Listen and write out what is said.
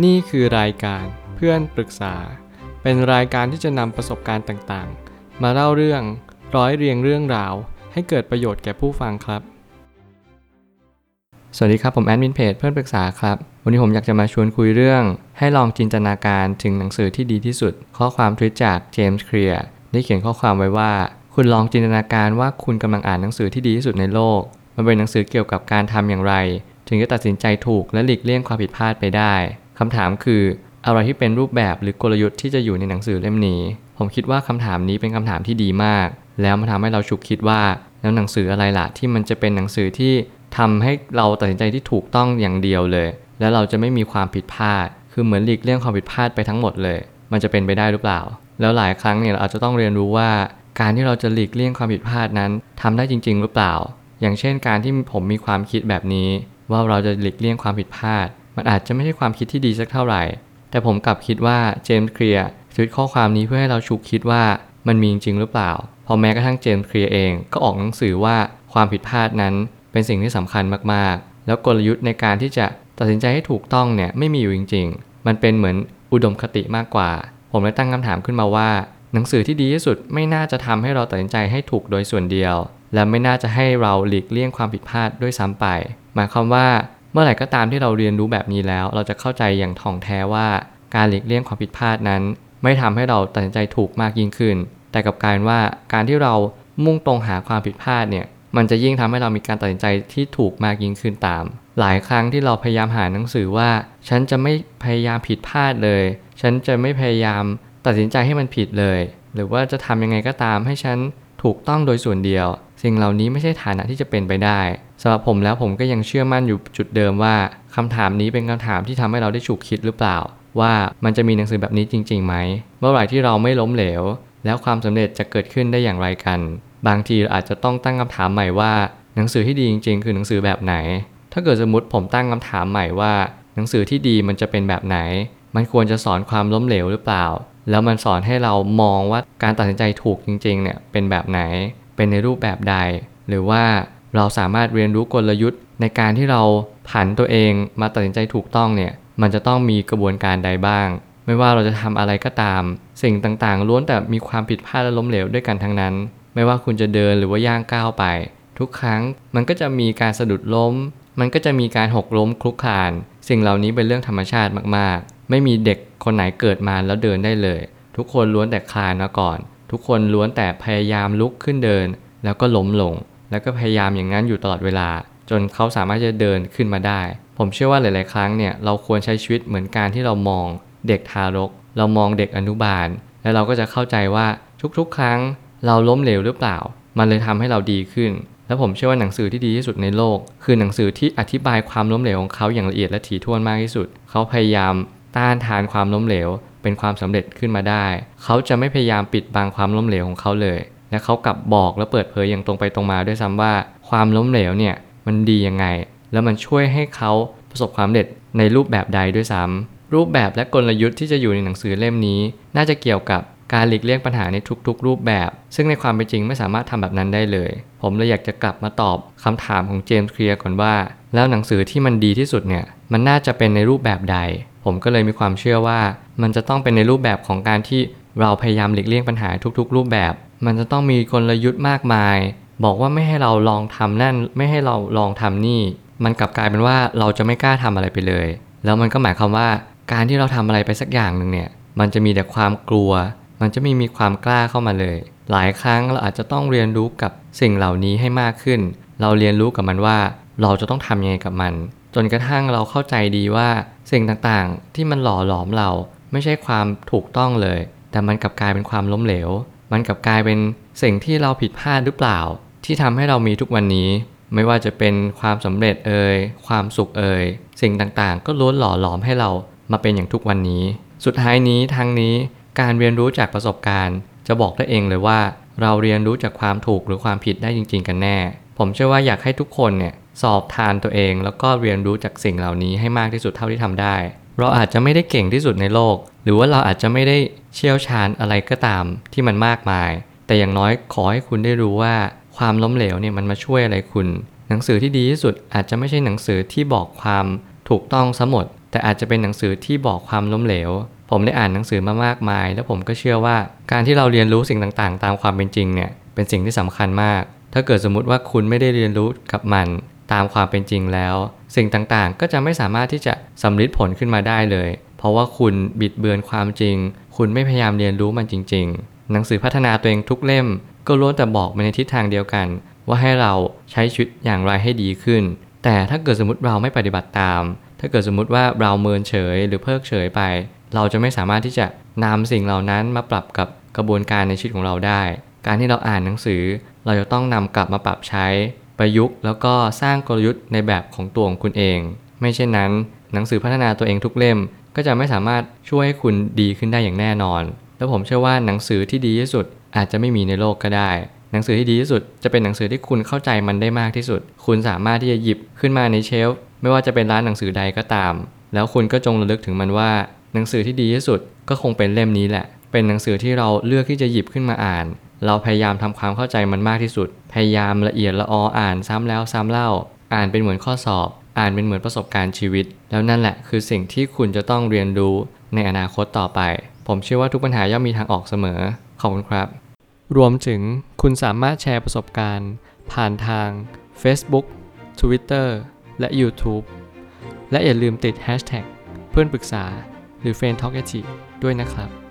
นี่คือรายการเพื่อนปรึกษา เป็นรายการที่จะนำประสบการณ์ต่างๆ มาเล่าเรื่องร้อยเรียงเรื่องราว ให้เกิดประโยชน์แก่ผู้ฟังครับ สวัสดีครับ ผมแอดมินเพจเพื่อนปรึกษาครับ วันนี้ผมอยากจะมาชวนคุยเรื่อง ให้ลองจินตนาการถึงหนังสือที่ดีที่สุด ข้อความทวิตจากเจมส์เคลียร์ได้เขียนข้อความไว้ว่า คุณลองจินตนาการว่าคุณกำลังอ่านหนังสือที่ดีที่สุดในโลก มันเป็นหนังสือเกี่ยวกับการทำอย่างไร ถึงจะตัดสินใจถูกและหลีกเลี่ยงความผิดพลาดไปได้ คำถามคืออะไรที่เป็นรูปแบบหรือกลยุทธ์ที่จะอยู่ในหนังสือเล่มนี้ ผมคิดว่าคำถามนี้เป็นคำถามที่ดีมาก แล้วมันทำให้เราฉุกคิดว่าแล้วหนังสืออะไรล่ะที่มันจะเป็นหนังสือที่ทำให้เราตัดสินใจที่ถูกต้องอย่างเดียวเลย แล้วเราจะไม่มีความผิดพลาด คือเหมือนหลีกเลี่ยงความผิดพลาดไปทั้งหมดเลย มันจะเป็นไปได้หรือเปล่า แล้วหลายครั้งเนี่ยเราอาจจะต้องเรียนรู้ว่า การที่เราจะหลีกเลี่ยงความผิดพลาดนั้นทำได้จริง ๆ หรือเปล่า อย่างเช่นการที่ผมมีความคิดแบบนี้ ว่าเราจะหลีกเลี่ยงความผิดพลาด มันอาจจะไม่ใช่ความคิดที่ดีสักเท่าไหร่ แต่ผมกลับคิดว่าเจมส์เคลียร์ทวิตข้อความนี้เพื่อให้เราฉุกคิดว่ามันมีจริงหรือเปล่า พอแม้กระทั่งเจมส์เคลียร์เองก็ออกหนังสือว่าความผิดพลาดนั้นเป็นสิ่งที่สำคัญมากๆ แล้วกลยุทธ์ในการที่จะตัดสินใจให้ถูกต้องเนี่ยไม่มีอยู่จริง ๆ มันเป็นเหมือนอุดมคติมากกว่า ผมเลยตั้งคำถามขึ้นมาว่า หนังสือที่ดีที่สุดไม่น่าจะทำให้เราตัดสินใจให้ถูกโดยส่วนเดียว และไม่น่าจะให้เราหลีกเลี่ยงความผิดพลาดด้วยซ้ำไป หมายความว่า เมื่อไหร่ก็ตามที่เราเรียนรู้แบบนี้แล้ว เราจะเข้าใจอย่างท่องแท้ว่าการหลีกเลี่ยงความผิดพลาดนั้น ไม่ทำให้เราตัดสินใจถูกมากยิ่งขึ้น แต่กับการว่าการที่เรามุ่งตรงหาความผิดพลาดเนี่ยมันจะยิ่งทำให้เรามีการตัดสินใจที่ถูกมากยิ่งขึ้นตาม หลายครั้งที่เราพยายามหาหนังสือว่า ฉันจะไม่พยายามผิดพลาดเลย ฉันจะไม่พยายามตัดสินใจให้มันผิดเลย หรือว่าจะทำยังไงก็ตามให้ฉันถูกต้องโดยส่วนเดียว สิ่งเหล่านี้ไม่ใช่ฐานะที่จะเป็นไปได้สำหรับผมแล้วผมก็ยังเชื่อมั่นอยู่จุดเดิมว่าคำถามนี้เป็นคำถามที่ทำให้เราได้ฉุกคิดหรือเปล่า ว่ามันจะมีหนังสือแบบนี้จริงๆไหมเมื่อไหร่ที่เราไม่ล้มเหลว แล้วความสำเร็จจะเกิดขึ้นได้อย่างไรกัน บางทีอาจจะต้องตั้งคำถามใหม่ว่าหนังสือที่ดีจริงๆ คือหนังสือแบบไหน ถ้าเกิดสมมติผมตั้งคำถามใหม่ว่า หนังสือที่ดีมันจะเป็นแบบไหน มันควรจะสอนความล้มเหลวหรือเปล่า แล้วมันสอนให้เรามองว่าการตัดสินใจถูกจริงๆเนี่ยเป็นแบบไหน เป็นในรูปแบบใด หรือว่าเราสามารถเรียนรู้กลยุทธ์ ในการที่เราผันตัวเองมาตัดสินใจถูกต้องเนี่ยมันจะต้องมีกระบวนการใดบ้าง ไม่ว่าเราจะทำอะไรก็ตาม สิ่งต่างๆ ล้วนแต่มีความผิดพลาดและล้มเหลวด้วยกันทั้งนั้น ไม่ว่าคุณจะเดินหรือว่าย่างก้าวไป ทุกครั้งมันก็จะมีการสะดุดล้ม มันก็จะมีการหกล้มคลุกคลาน สิ่งเหล่านี้เป็นเรื่องธรรมชาติมากๆ ไม่มีเด็กคนไหนเกิดมาแล้วเดินได้เลย ทุกคนล้วนแต่คลานมาก่อน ทุกคนล้วนแต่พยายามลุกขึ้นเดิน แล้วก็ล้มลง แล้วก็พยายามอย่างนั้นอยู่ตลอดเวลา จนเขาสามารถจะเดินขึ้นมาได้ ผมเชื่อว่าหลาย ๆ ครั้งเนี่ยเราควรใช้ชีวิตเหมือนการที่เรามองเด็กทารก เรามองเด็กอนุบาล แล้วเราก็จะเข้าใจว่าทุก ๆ ครั้ง เราล้มเหลวหรือเปล่า มันเลยทำให้เราดีขึ้น แล้วผมเชื่อว่าหนังสือที่ดีที่สุดในโลก คือหนังสือที่อธิบายความล้มเหลวของเขาอย่างละเอียดและถี่ถ้วนมากที่สุด เขาพยายามต้านทานความล้มเหลว เป็นความสำเร็จขึ้นมาได้ เขาจะไม่พยายามปิดบังความล้มเหลวของเขาเลย และเขากลับบอกและเปิดเผยอย่างตรงไปตรงมาด้วยซ้ำว่า ความล้มเหลวเนี่ยมันดียังไง แล้วมันช่วยให้เขาประสบความสำเร็จในรูปแบบใดด้วยซ้ำรูปแบบและกลยุทธ์ที่จะอยู่ในหนังสือเล่มนี้ น่าจะเกี่ยวกับการหลีกเลี่ยงปัญหาในทุกๆ รูปแบบ ซึ่งในความเป็นจริงไม่สามารถทำแบบนั้นได้เลย ผมเลยอยากจะกลับมาตอบคำถามของเจมส์เคลียร์ก่อนว่า แล้วหนังสือที่มันดีที่สุดเนี่ย มันน่าจะเป็นในรูปแบบใด ผมก็เลยมีความเชื่อว่ามันจะต้องเป็นในรูปแบบของการที่เราพยายามหลีกเลี่ยงปัญหาทุกๆ รูปแบบ มันจะต้องมีกลยุทธ์มากมาย บอกว่าไม่ให้เราลองทำนั่น ไม่ให้เราลองทำนี่ มันกลับกลายเป็นว่าเราจะไม่กล้าทำอะไรไปเลย แล้วมันก็หมายความว่าการที่เราทำอะไรไปสักอย่างหนึ่งเนี่ย มันจะมีแต่ความกลัว มันจะไม่มีความกล้าเข้ามาเลย หลายครั้งเราอาจจะต้องเรียนรู้กับสิ่งเหล่านี้ให้มากขึ้น เราเรียนรู้กับมันว่า เราจะต้องทำยังไงกับมัน จนกระทั่งเราเข้าใจดีว่าสิ่งต่างๆ ที่มันหล่อหลอมเรา ไม่ใช่ความถูกต้องเลย แต่มันกลับกลายเป็นความล้มเหลว มันกลับกลายเป็นสิ่งที่เราผิดพลาดหรือเปล่า ที่ทำให้เรามีทุกวันนี้ ไม่ว่าจะเป็นความสำเร็จเอ่ยความสุขเอ่ยสิ่งต่างๆ ก็ล้วนหล่อหลอมให้เรามาเป็นอย่างทุกวันนี้ สุดท้ายนี้ทางนี้การเรียนรู้จากประสบการณ์ จะบอกได้เองเลยว่า เราเรียนรู้จากความถูกหรือความผิดได้จริง ๆ กันแน่ ผมเชื่อว่าอยากให้ทุกคนเนี่ยสอบทานตัวเอง แล้วก็เรียนรู้จากสิ่งเหล่านี้ให้มากที่สุดเท่าที่ทำได้ เราอาจจะไม่ได้เก่งที่สุดในโลก หรือว่าเราอาจจะไม่ได้เชี่ยวชาญอะไรก็ตามที่มันมากมาย แต่อย่างน้อยขอให้คุณได้รู้ว่าความล้มเหลวเนี่ยมันมาช่วยอะไรคุณ หนังสือที่ดีที่สุดอาจจะไม่ใช่หนังสือที่บอกความถูกต้องซะหมด แต่อาจจะเป็นหนังสือที่บอกความล้มเหลว ผมได้อ่านหนังสือมามากมาย แล้วผมก็เชื่อว่า การที่เราเรียนรู้สิ่งต่างๆ ตามความเป็นจริงเนี่ยเป็นสิ่งที่สำคัญมาก ถ้าเกิดสมมุติว่าคุณไม่ได้เรียนรู้กับมัน ตามความเป็นจริงแล้ว สิ่งต่างๆ ก็จะไม่สามารถที่จะสำลิดผลขึ้นมาได้เลย เพราะว่าคุณบิดเบือนความจริง คุณไม่พยายามเรียนรู้มันจริง ๆ หนังสือพัฒนาตัวเองทุกเล่ม ก็ล้วนแต่บอกไปในทิศทางเดียวกัน ว่าให้เราใช้ชีวิตอย่างไรให้ดีขึ้น แต่ถ้าเกิดสมมติเราไม่ปฏิบัติตาม ถ้าเกิดสมมติว่าเราเมินเฉยหรือเพิกเฉยไป เราจะไม่สามารถที่จะนำสิ่งเหล่านั้นมาปรับกับกระบวนการในชีวิตของเราได้ การที่เราอ่านหนังสือ เราจะต้องนำกลับมาปรับใช้ ประยุกต์ แล้วก็สร้างกลยุทธ์ในแบบของตัวของคุณเอง ไม่เช่นนั้น หนังสือพัฒนาตัวเองทุกเล่ม ก็จะไม่สามารถช่วยให้คุณดีขึ้นได้อย่างแน่นอน แล้วผมเชื่อว่าหนังสือที่ดีที่สุดอาจจะไม่มีในโลกก็ได้ หนังสือที่ดีที่สุด จะเป็นหนังสือที่คุณเข้าใจมันได้มากที่สุด คุณสามารถที่จะหยิบขึ้นมาในเชลฟ์ไม่ว่าจะเป็นร้านหนังสือใดก็ตาม แล้วคุณก็จงระลึกถึงมันว่า หนังสือที่ดีที่สุดก็คงเป็นเล่มนี้แหละ เป็นหนังสือที่เราเลือกที่จะหยิบขึ้นมาอ่าน เราพยายามทำความเข้าใจมันมากที่สุด พยายามละเอียดละอออ่านซ้ำแล้วซ้ำเล่า อ่านเป็นเหมือนข้อสอบ อ่านเป็นเหมือนประสบการณ์ชีวิต แล้วนั่นแหละคือสิ่งที่คุณจะต้องเรียนรู้ในอนาคตต่อไป ผมเชื่อว่าทุกปัญหาย่อมมีทางออกเสมอ ขอบคุณครับ รวมถึงคุณสามารถแชร์ประสบการณ์ ผ่านทาง Facebook Twitter และ YouTube และอย่าลืมติด Hashtag เพื่อนปรึกษาหรือ f r ร e n d t a l k ด้วยนะครับ